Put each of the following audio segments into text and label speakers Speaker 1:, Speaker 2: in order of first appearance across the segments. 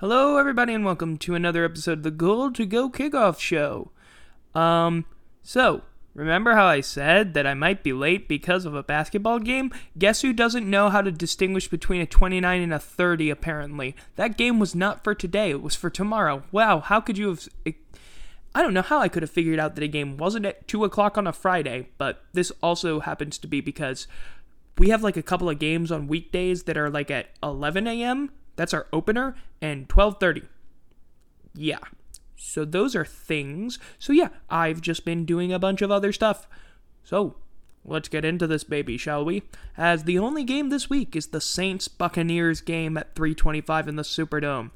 Speaker 1: Hello, everybody, and welcome to another episode of the Goal to Go Kickoff Show. Um, so, remember how I said that I might be late because of a basketball game? Guess who doesn't know how to distinguish between a 29 and a 30, apparently? That game was not for today, it was for tomorrow. Wow, how could you have. I don't know how I could have figured out that a game wasn't at 2 o'clock on a Friday, but this also happens to be because we have like a couple of games on weekdays that are like at 11 a.m. That's our opener and 12:30. Yeah. So those are things. So yeah, I've just been doing a bunch of other stuff. So, let's get into this baby, shall we? As the only game this week is the Saints Buccaneers game at 325 in the Superdome.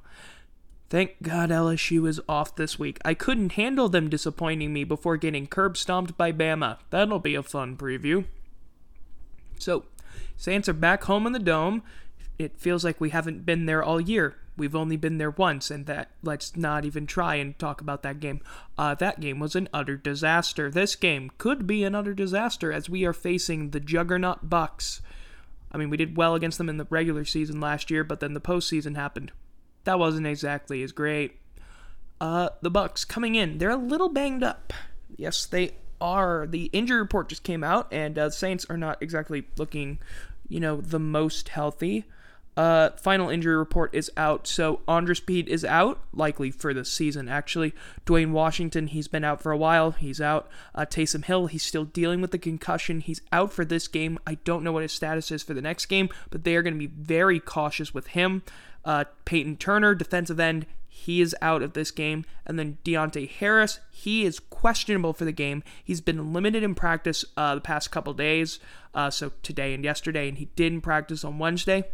Speaker 1: Thank God LSU is off this week. I couldn't handle them disappointing me before getting curb stomped by Bama. That'll be a fun preview. So, Saints are back home in the dome it feels like we haven't been there all year. We've only been there once, and that let's not even try and talk about that game. Uh, that game was an utter disaster. This game could be an utter disaster as we are facing the juggernaut Bucks. I mean, we did well against them in the regular season last year, but then the postseason happened. That wasn't exactly as great. Uh, the Bucks coming in, they're a little banged up. Yes, they are. The injury report just came out, and uh, Saints are not exactly looking, you know, the most healthy. Uh, final injury report is out. So Andrus Peat is out, likely for the season, actually. Dwayne Washington, he's been out for a while. He's out. Uh, Taysom Hill, he's still dealing with the concussion. He's out for this game. I don't know what his status is for the next game, but they are going to be very cautious with him. Uh, Peyton Turner, defensive end, he is out of this game. And then Deonte Harris, he is questionable for the game. He's been limited in practice uh, the past couple days, uh, so today and yesterday, and he didn't practice on Wednesday.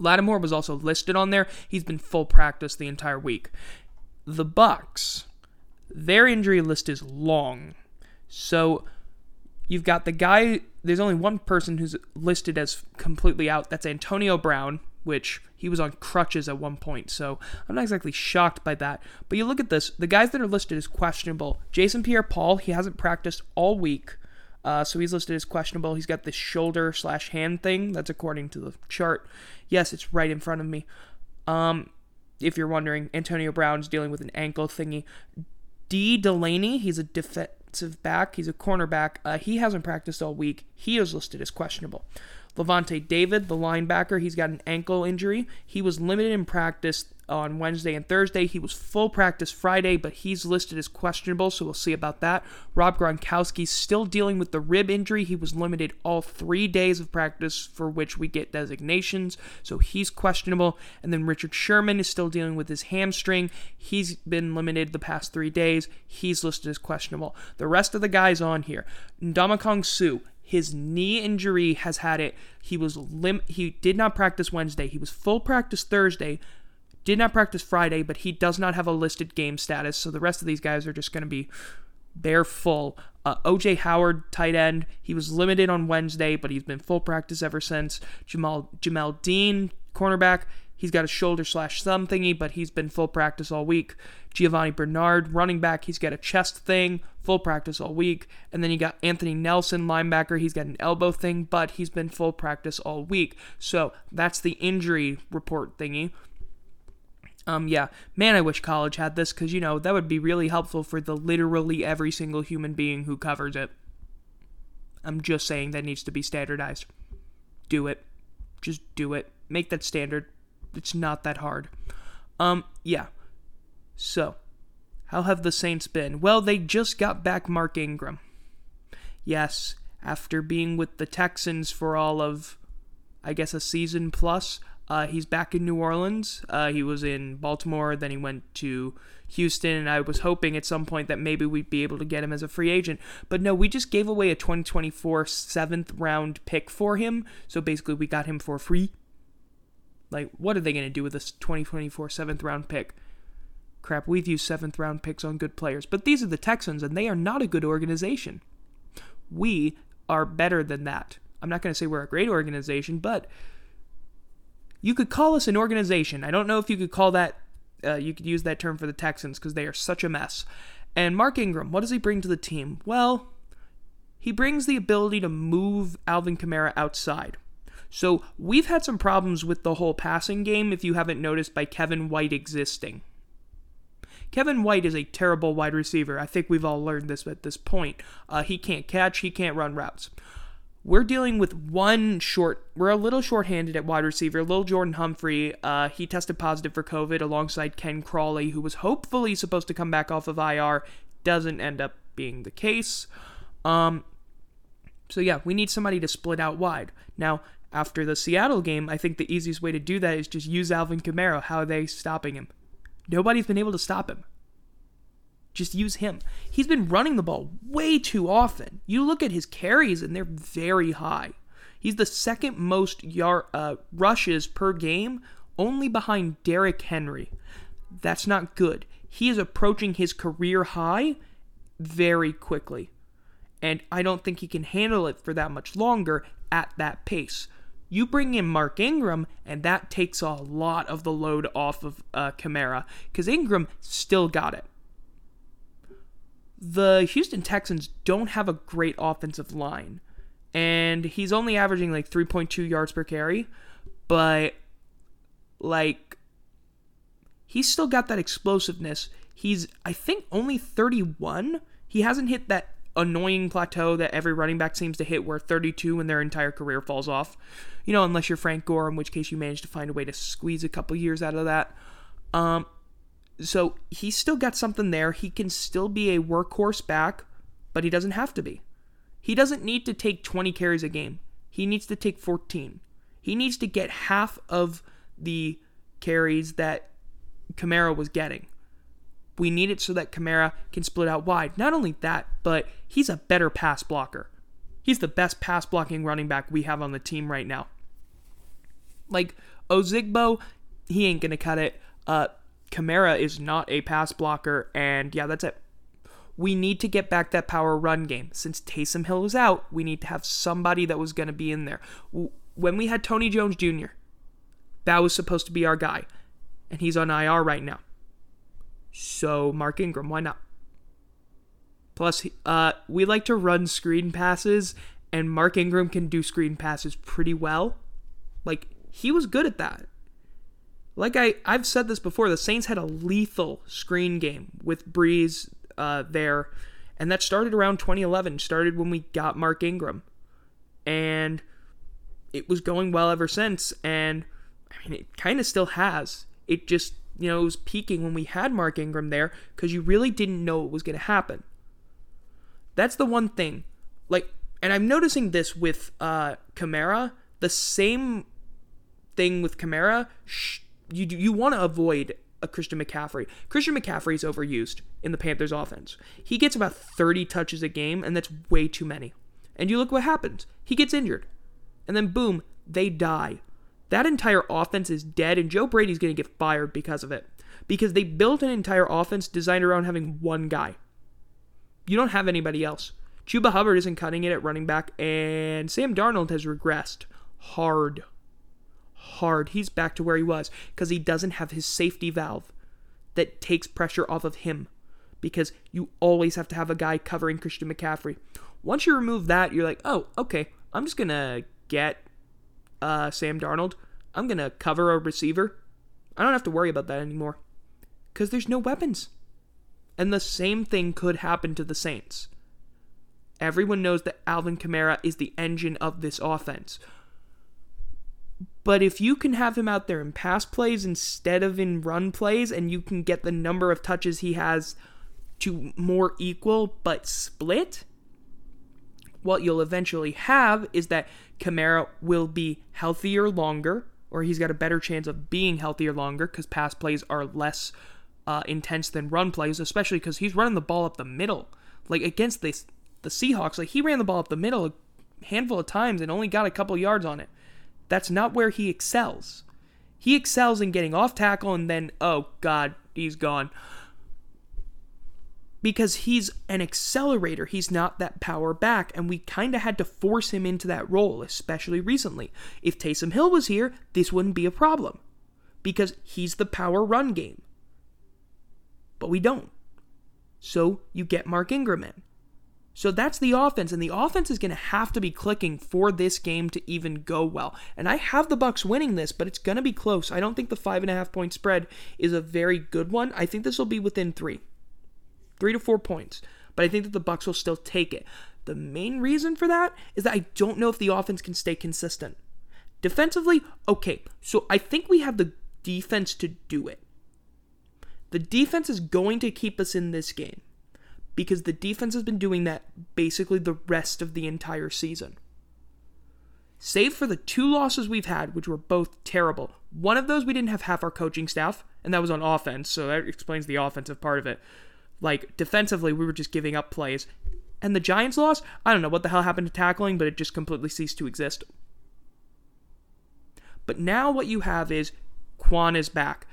Speaker 1: Lattimore was also listed on there. He's been full practice the entire week. The Bucks, their injury list is long. So you've got the guy there's only one person who's listed as completely out. That's Antonio Brown, which he was on crutches at one point. So I'm not exactly shocked by that. But you look at this, the guys that are listed as questionable. Jason Pierre-Paul, he hasn't practiced all week. Uh, so he's listed as questionable. He's got this shoulder slash hand thing. That's according to the chart. Yes, it's right in front of me. Um, if you're wondering, Antonio Brown's dealing with an ankle thingy. Dee Delaney, he's a defensive back. He's a cornerback. Uh, he hasn't practiced all week. He is listed as questionable. Lavonte David, the linebacker, he's got an ankle injury. He was limited in practice on Wednesday and Thursday. He was full practice Friday, but he's listed as questionable, so we'll see about that. Rob Gronkowski still dealing with the rib injury. He was limited all three days of practice for which we get designations, so he's questionable. And then Richard Sherman is still dealing with his hamstring. He's been limited the past three days. He's listed as questionable. The rest of the guys on here, Ndamukong Suh, his knee injury has had it. He was lim- he did not practice Wednesday. He was full practice Thursday. Did not practice Friday, but he does not have a listed game status. So the rest of these guys are just going to be bare full. Uh, OJ Howard, tight end, he was limited on Wednesday, but he's been full practice ever since. Jamal Jamel Dean, cornerback, He's got a shoulder slash thumb thingy, but he's been full practice all week. Giovani Bernard, running back, he's got a chest thing, full practice all week. And then you got Anthony Nelson, linebacker, he's got an elbow thing, but he's been full practice all week. So that's the injury report thingy. Um, yeah, man, I wish college had this because, you know, that would be really helpful for the literally every single human being who covers it. I'm just saying that needs to be standardized. Do it. Just do it. Make that standard it's not that hard. Um, yeah. So, how have the Saints been? Well, they just got back Mark Ingram. Yes, after being with the Texans for all of, I guess, a season plus, uh, he's back in New Orleans. Uh, he was in Baltimore, then he went to Houston, and I was hoping at some point that maybe we'd be able to get him as a free agent. But no, we just gave away a 2024 seventh round pick for him. So basically, we got him for free. Like, what are they going to do with this 2024 seventh round pick? Crap, we've used seventh round picks on good players, but these are the Texans, and they are not a good organization. We are better than that. I'm not going to say we're a great organization, but you could call us an organization. I don't know if you could call that, uh, you could use that term for the Texans because they are such a mess. And Mark Ingram, what does he bring to the team? Well, he brings the ability to move Alvin Kamara outside. So we've had some problems with the whole passing game, if you haven't noticed, by Kevin White existing. Kevin White is a terrible wide receiver. I think we've all learned this at this point. Uh, he can't catch, he can't run routes. We're dealing with one short, we're a little short-handed at wide receiver. Lil Jordan Humphrey, uh, he tested positive for COVID alongside Ken Crawley, who was hopefully supposed to come back off of IR. Doesn't end up being the case. Um, so yeah, we need somebody to split out wide. Now, after the Seattle game, I think the easiest way to do that is just use Alvin Kamara. How are they stopping him? Nobody's been able to stop him. Just use him. He's been running the ball way too often. You look at his carries, and they're very high. He's the second most yard, uh, rushes per game, only behind Derrick Henry. That's not good. He is approaching his career high very quickly. And I don't think he can handle it for that much longer at that pace. You bring in Mark Ingram, and that takes a lot of the load off of uh, Kamara because Ingram still got it. The Houston Texans don't have a great offensive line, and he's only averaging like 3.2 yards per carry, but like he's still got that explosiveness. He's, I think, only 31. He hasn't hit that annoying plateau that every running back seems to hit where 32 when their entire career falls off. You know, unless you're Frank Gore, in which case you manage to find a way to squeeze a couple years out of that. Um, so he's still got something there. He can still be a workhorse back, but he doesn't have to be. He doesn't need to take 20 carries a game. He needs to take 14. He needs to get half of the carries that Kamara was getting. We need it so that Kamara can split out wide. Not only that, but he's a better pass blocker. He's the best pass blocking running back we have on the team right now. Like Ozigbo, he ain't gonna cut it. Uh, Kamara is not a pass blocker, and yeah, that's it. We need to get back that power run game. Since Taysom Hill is out, we need to have somebody that was gonna be in there. When we had Tony Jones Jr., that was supposed to be our guy, and he's on IR right now. So Mark Ingram, why not? Plus, uh, we like to run screen passes, and Mark Ingram can do screen passes pretty well. Like he was good at that. Like I, I've said this before, the Saints had a lethal screen game with Brees uh, there, and that started around 2011. Started when we got Mark Ingram, and it was going well ever since. And I mean, it kind of still has. It just you know, it was peaking when we had Mark Ingram there because you really didn't know what was going to happen. That's the one thing. Like, and I'm noticing this with uh, Kamara. The same thing with Kamara. Sh- you you want to avoid a Christian McCaffrey. Christian McCaffrey is overused in the Panthers offense. He gets about 30 touches a game, and that's way too many. And you look what happens. He gets injured. And then boom, they die. That entire offense is dead, and Joe Brady's going to get fired because of it. Because they built an entire offense designed around having one guy. You don't have anybody else. Chuba Hubbard isn't cutting it at running back, and Sam Darnold has regressed hard. Hard. He's back to where he was because he doesn't have his safety valve that takes pressure off of him. Because you always have to have a guy covering Christian McCaffrey. Once you remove that, you're like, oh, okay, I'm just going to get uh, Sam Darnold, I'm going to cover a receiver. I don't have to worry about that anymore because there's no weapons. And the same thing could happen to the Saints. Everyone knows that Alvin Kamara is the engine of this offense. But if you can have him out there in pass plays instead of in run plays, and you can get the number of touches he has to more equal but split, what you'll eventually have is that Kamara will be healthier longer, or he's got a better chance of being healthier longer because pass plays are less uh, intense than run plays, especially because he's running the ball up the middle. Like against the the Seahawks, like he ran the ball up the middle a handful of times and only got a couple yards on it. That's not where he excels. He excels in getting off tackle and then, oh God, he's gone because he's an accelerator. He's not that power back, and we kind of had to force him into that role, especially recently. If Taysom Hill was here, this wouldn't be a problem because he's the power run game. But we don't. So you get Mark Ingram in. So that's the offense, and the offense is going to have to be clicking for this game to even go well. And I have the Bucks winning this, but it's going to be close. I don't think the five and a half point spread is a very good one. I think this will be within three, three to four points. But I think that the Bucks will still take it. The main reason for that is that I don't know if the offense can stay consistent. Defensively, okay. So I think we have the defense to do it. The defense is going to keep us in this game because the defense has been doing that basically the rest of the entire season. Save for the two losses we've had, which were both terrible. One of those we didn't have half our coaching staff, and that was on offense, so that explains the offensive part of it. Like defensively, we were just giving up plays. And the Giants loss, I don't know what the hell happened to tackling, but it just completely ceased to exist. But now what you have is Kwon is back.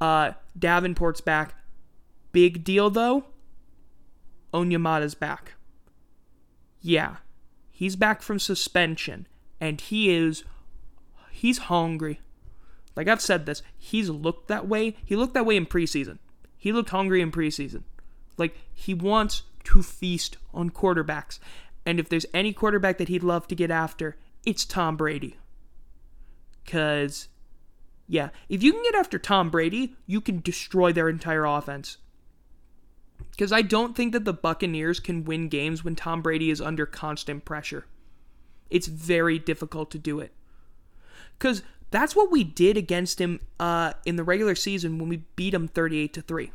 Speaker 1: Uh, Davenport's back. Big deal though. Onyemata's back. Yeah, he's back from suspension, and he is he's hungry. Like I've said this, he's looked that way. He looked that way in preseason. He looked hungry in preseason. Like he wants to feast on quarterbacks. And if there's any quarterback that he'd love to get after, it's Tom Brady. Cuz yeah, if you can get after Tom Brady, you can destroy their entire offense. Because I don't think that the Buccaneers can win games when Tom Brady is under constant pressure. It's very difficult to do it. Because that's what we did against him uh, in the regular season when we beat him 38 to 3.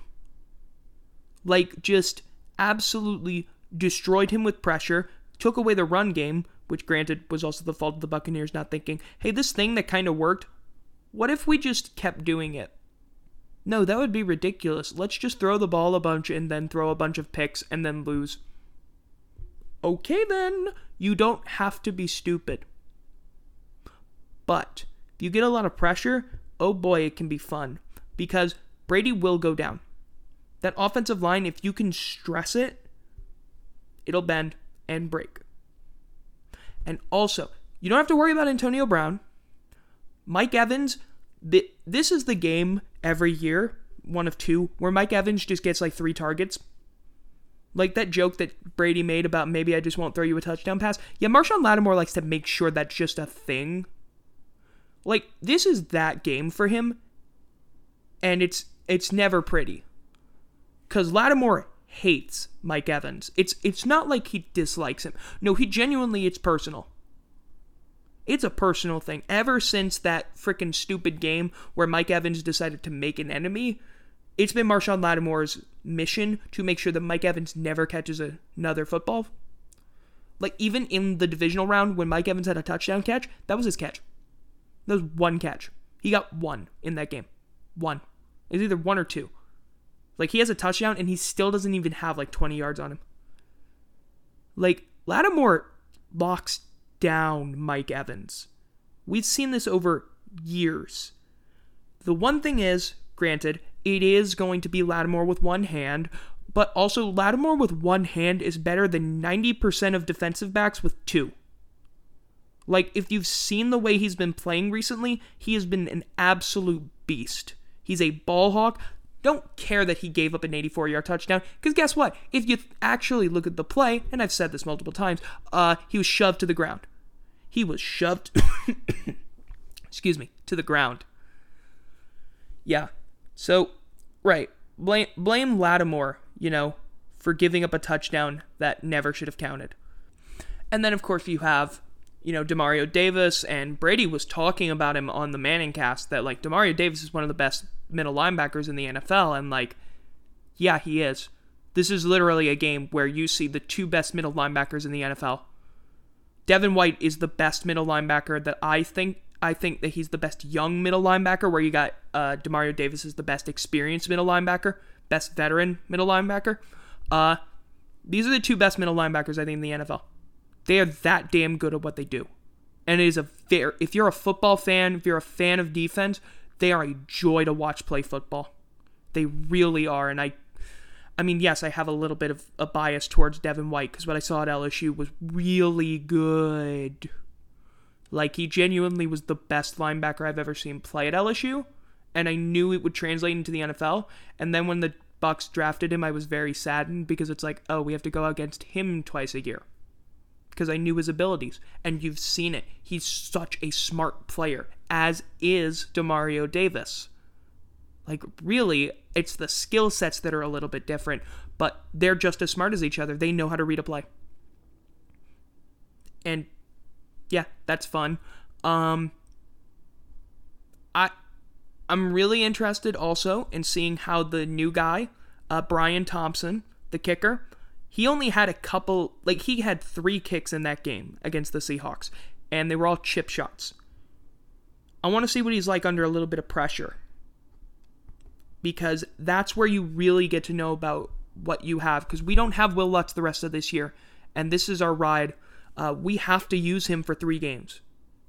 Speaker 1: Like, just absolutely destroyed him with pressure, took away the run game, which granted was also the fault of the Buccaneers not thinking, hey, this thing that kind of worked, what if we just kept doing it? No, that would be ridiculous. Let's just throw the ball a bunch and then throw a bunch of picks and then lose. Okay, then. You don't have to be stupid. But if you get a lot of pressure, oh boy, it can be fun. Because Brady will go down. That offensive line, if you can stress it, it'll bend and break. And also, you don't have to worry about Antonio Brown. Mike Evans, this is the game every year, one of two, where Mike Evans just gets like three targets. Like that joke that Brady made about maybe I just won't throw you a touchdown pass. Yeah, Marshon Lattimore likes to make sure that's just a thing. Like this is that game for him, and it's it's never pretty. Cause Lattimore hates Mike Evans. It's it's not like he dislikes him. No, he genuinely it's personal. It's a personal thing. Ever since that freaking stupid game where Mike Evans decided to make an enemy, it's been Marshon Lattimore's mission to make sure that Mike Evans never catches a, another football. Like, even in the divisional round when Mike Evans had a touchdown catch, that was his catch. That was one catch. He got one in that game. One. It's either one or two. Like, he has a touchdown and he still doesn't even have like 20 yards on him. Like, Lattimore locks down Mike Evans. We've seen this over years. The one thing is, granted, it is going to be Lattimore with one hand, but also Lattimore with one hand is better than 90% of defensive backs with two. Like, if you've seen the way he's been playing recently, he has been an absolute beast. He's a ball hawk. Don't care that he gave up an 84 yard touchdown, because guess what? If you actually look at the play, and I've said this multiple times, uh, he was shoved to the ground. He was shoved, excuse me, to the ground. Yeah. So, right. Blame, blame Lattimore, you know, for giving up a touchdown that never should have counted. And then, of course, you have, you know, Demario Davis, and Brady was talking about him on the Manning cast that, like, Demario Davis is one of the best middle linebackers in the NFL, and, like, yeah, he is. This is literally a game where you see the two best middle linebackers in the NFL Devin White is the best middle linebacker that I think. I think that he's the best young middle linebacker, where you got uh, Demario Davis is the best experienced middle linebacker, best veteran middle linebacker. Uh, these are the two best middle linebackers I think in the NFL. They are that damn good at what they do, and it is a fair. If you're a football fan, if you're a fan of defense, they are a joy to watch play football. They really are, and I I mean, yes, I have a little bit of a bias towards Devin White because what I saw at LSU was really good. Like, he genuinely was the best linebacker I've ever seen play at LSU, and I knew it would translate into the NFL. And then when the Bucks drafted him, I was very saddened because it's like, oh, we have to go against him twice a year. Because I knew his abilities, and you've seen it. He's such a smart player, as is Demario Davis. Like, really, it's the skill sets that are a little bit different, but they're just as smart as each other. They know how to read a play. And yeah, that's fun. Um, I I'm really interested also in seeing how the new guy, uh, Brian Thompson, the kicker, he only had a couple, like he had three kicks in that game against the Seahawks, and they were all chip shots. I want to see what he's like under a little bit of pressure because that's where you really get to know about what you have because we don't have Wil Lutz the rest of this year, and this is our ride. Uh, we have to use him for three games.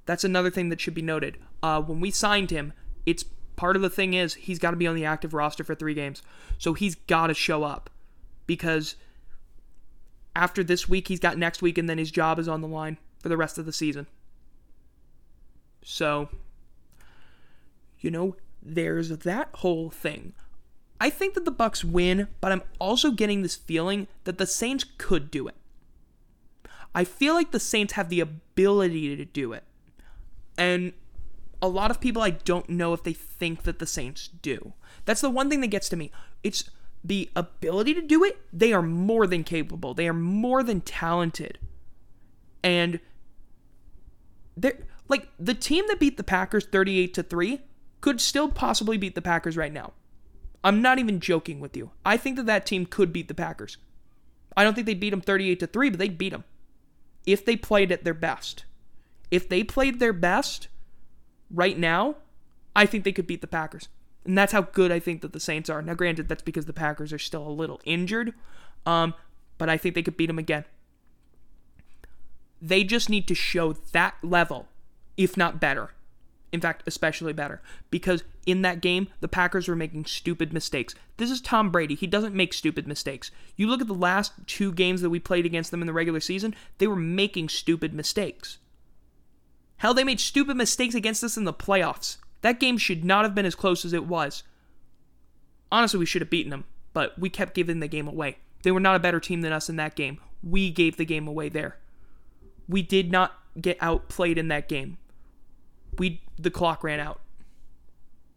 Speaker 1: That's another thing that should be noted. Uh, when we signed him, it's part of the thing is he's got to be on the active roster for three games, so he's got to show up because after this week he's got next week, and then his job is on the line for the rest of the season. So, you know, there's that whole thing. I think that the Bucks win, but I'm also getting this feeling that the Saints could do it. I feel like the Saints have the ability to do it. And a lot of people I don't know if they think that the Saints do. That's the one thing that gets to me. It's the ability to do it. They are more than capable. They are more than talented. And they're like the team that beat the Packers 38 to 3 could still possibly beat the Packers right now. I'm not even joking with you. I think that that team could beat the Packers. I don't think they beat them 38 to 3, but they beat them if they played at their best. If they played their best right now, I think they could beat the Packers. And that's how good I think that the Saints are. Now, granted, that's because the Packers are still a little injured, um, but I think they could beat them again. They just need to show that level, if not better, in fact, especially better. Because in that game, the Packers were making stupid mistakes. This is Tom Brady. He doesn't make stupid mistakes. You look at the last two games that we played against them in the regular season, they were making stupid mistakes. Hell, they made stupid mistakes against us in the playoffs. That game should not have been as close as it was. Honestly, we should have beaten them, but we kept giving the game away. They were not a better team than us in that game. We gave the game away there. We did not get outplayed in that game we the clock ran out.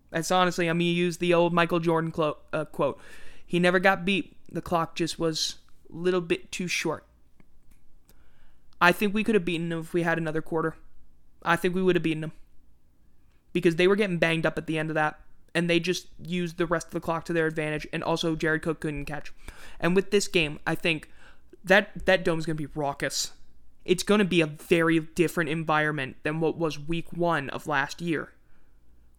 Speaker 1: That's honestly, I'm gonna use the old Michael Jordan clo- uh, quote. He never got beat. The clock just was a little bit too short. I think we could have beaten them if we had another quarter. I think we would have beaten them because they were getting banged up at the end of that, and they just used the rest of the clock to their advantage. And also, Jared Cook couldn't catch. And with this game, I think that that dome's gonna be raucous it's going to be a very different environment than what was week one of last year.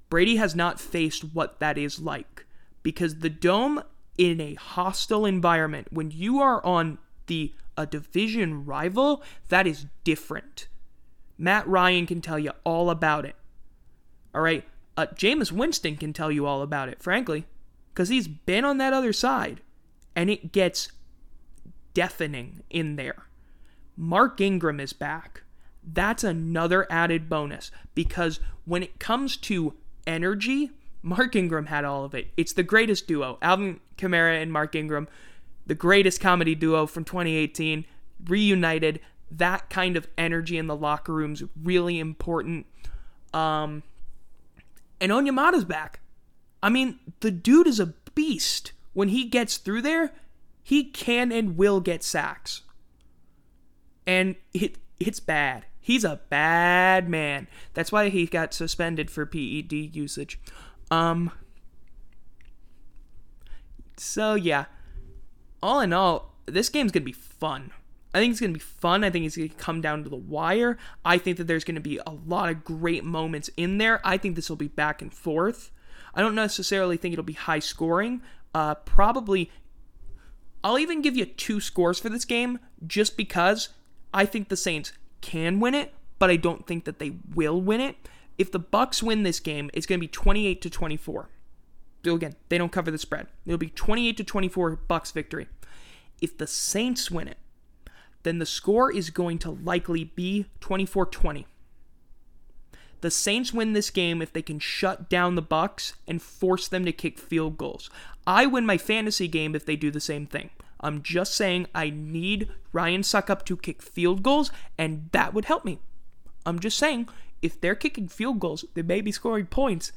Speaker 1: Brady has not faced what that is like because the dome in a hostile environment, when you are on the a division rival, that is different. Matt Ryan can tell you all about it. All right, uh, Jameis Winston can tell you all about it, frankly, because he's been on that other side, and it gets deafening in there. Mark Ingram is back. That's another added bonus because when it comes to energy, Mark Ingram had all of it. It's the greatest duo. Alvin Kamara and Mark Ingram, the greatest comedy duo from 2018, reunited. That kind of energy in the locker room is really important. Um, and Onyemata's back. I mean, the dude is a beast. When he gets through there, he can and will get sacks and it it's bad. He's a bad man. That's why he got suspended for PED usage. Um So yeah. All in all, this game's going to be fun. I think it's going to be fun. I think it's going to come down to the wire. I think that there's going to be a lot of great moments in there. I think this will be back and forth. I don't necessarily think it'll be high scoring. Uh, probably, I'll even give you two scores for this game just because I think the Saints can win it, but I don't think that they will win it. If the Bucks win this game, it's going to be 28 to 24. So again, they don't cover the spread. It'll be 28 to 24 Bucks victory. If the Saints win it, then the score is going to likely be 24-20. The Saints win this game if they can shut down the Bucks and force them to kick field goals. I win my fantasy game if they do the same thing. I'm just saying I need Ryan Succop to kick field goals, and that would help me. I'm just saying if they're kicking field goals, they may be scoring points,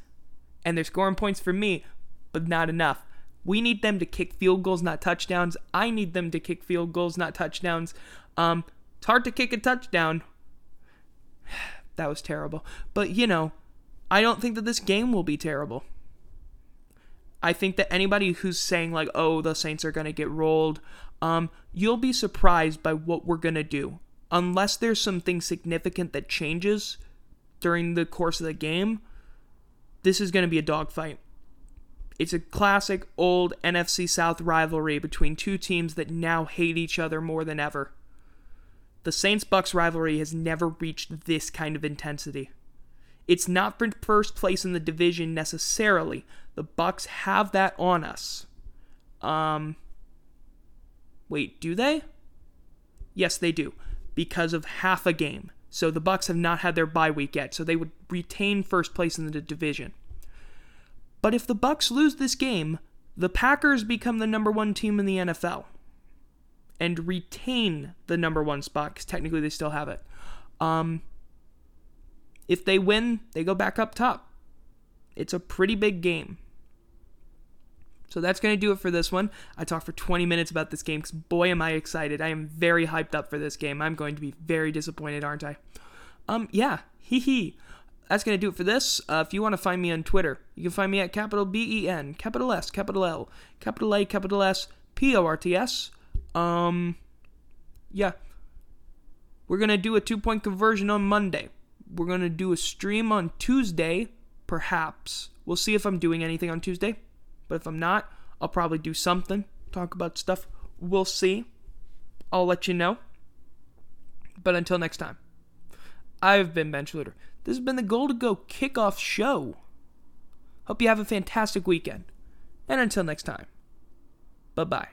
Speaker 1: and they're scoring points for me, but not enough. We need them to kick field goals, not touchdowns. I need them to kick field goals, not touchdowns. Um, it's hard to kick a touchdown. that was terrible. But, you know, I don't think that this game will be terrible. I think that anybody who's saying, like, oh, the Saints are going to get rolled, um, you'll be surprised by what we're going to do. Unless there's something significant that changes during the course of the game, this is going to be a dogfight. It's a classic old NFC South rivalry between two teams that now hate each other more than ever. The Saints Bucks rivalry has never reached this kind of intensity. It's not for first place in the division necessarily. The Bucks have that on us. Um Wait, do they? Yes, they do. Because of half a game. So the Bucks have not had their bye week yet, so they would retain first place in the division. But if the Bucks lose this game, the Packers become the number 1 team in the NFL and retain the number 1 spot cuz technically they still have it. Um if they win, they go back up top. It's a pretty big game. So that's going to do it for this one. I talked for 20 minutes about this game because boy, am I excited. I am very hyped up for this game. I'm going to be very disappointed, aren't I? Um, yeah, hee hee. That's going to do it for this. Uh, if you want to find me on Twitter, you can find me at capital B E N, capital S, capital L, capital A, capital S, P O R T S. Um, yeah. We're going to do a two point conversion on Monday. We're going to do a stream on Tuesday, perhaps. We'll see if I'm doing anything on Tuesday. But if I'm not, I'll probably do something, talk about stuff. We'll see. I'll let you know. But until next time, I've been Ben Schluter. This has been the Goal to Go kickoff show. Hope you have a fantastic weekend. And until next time, bye bye.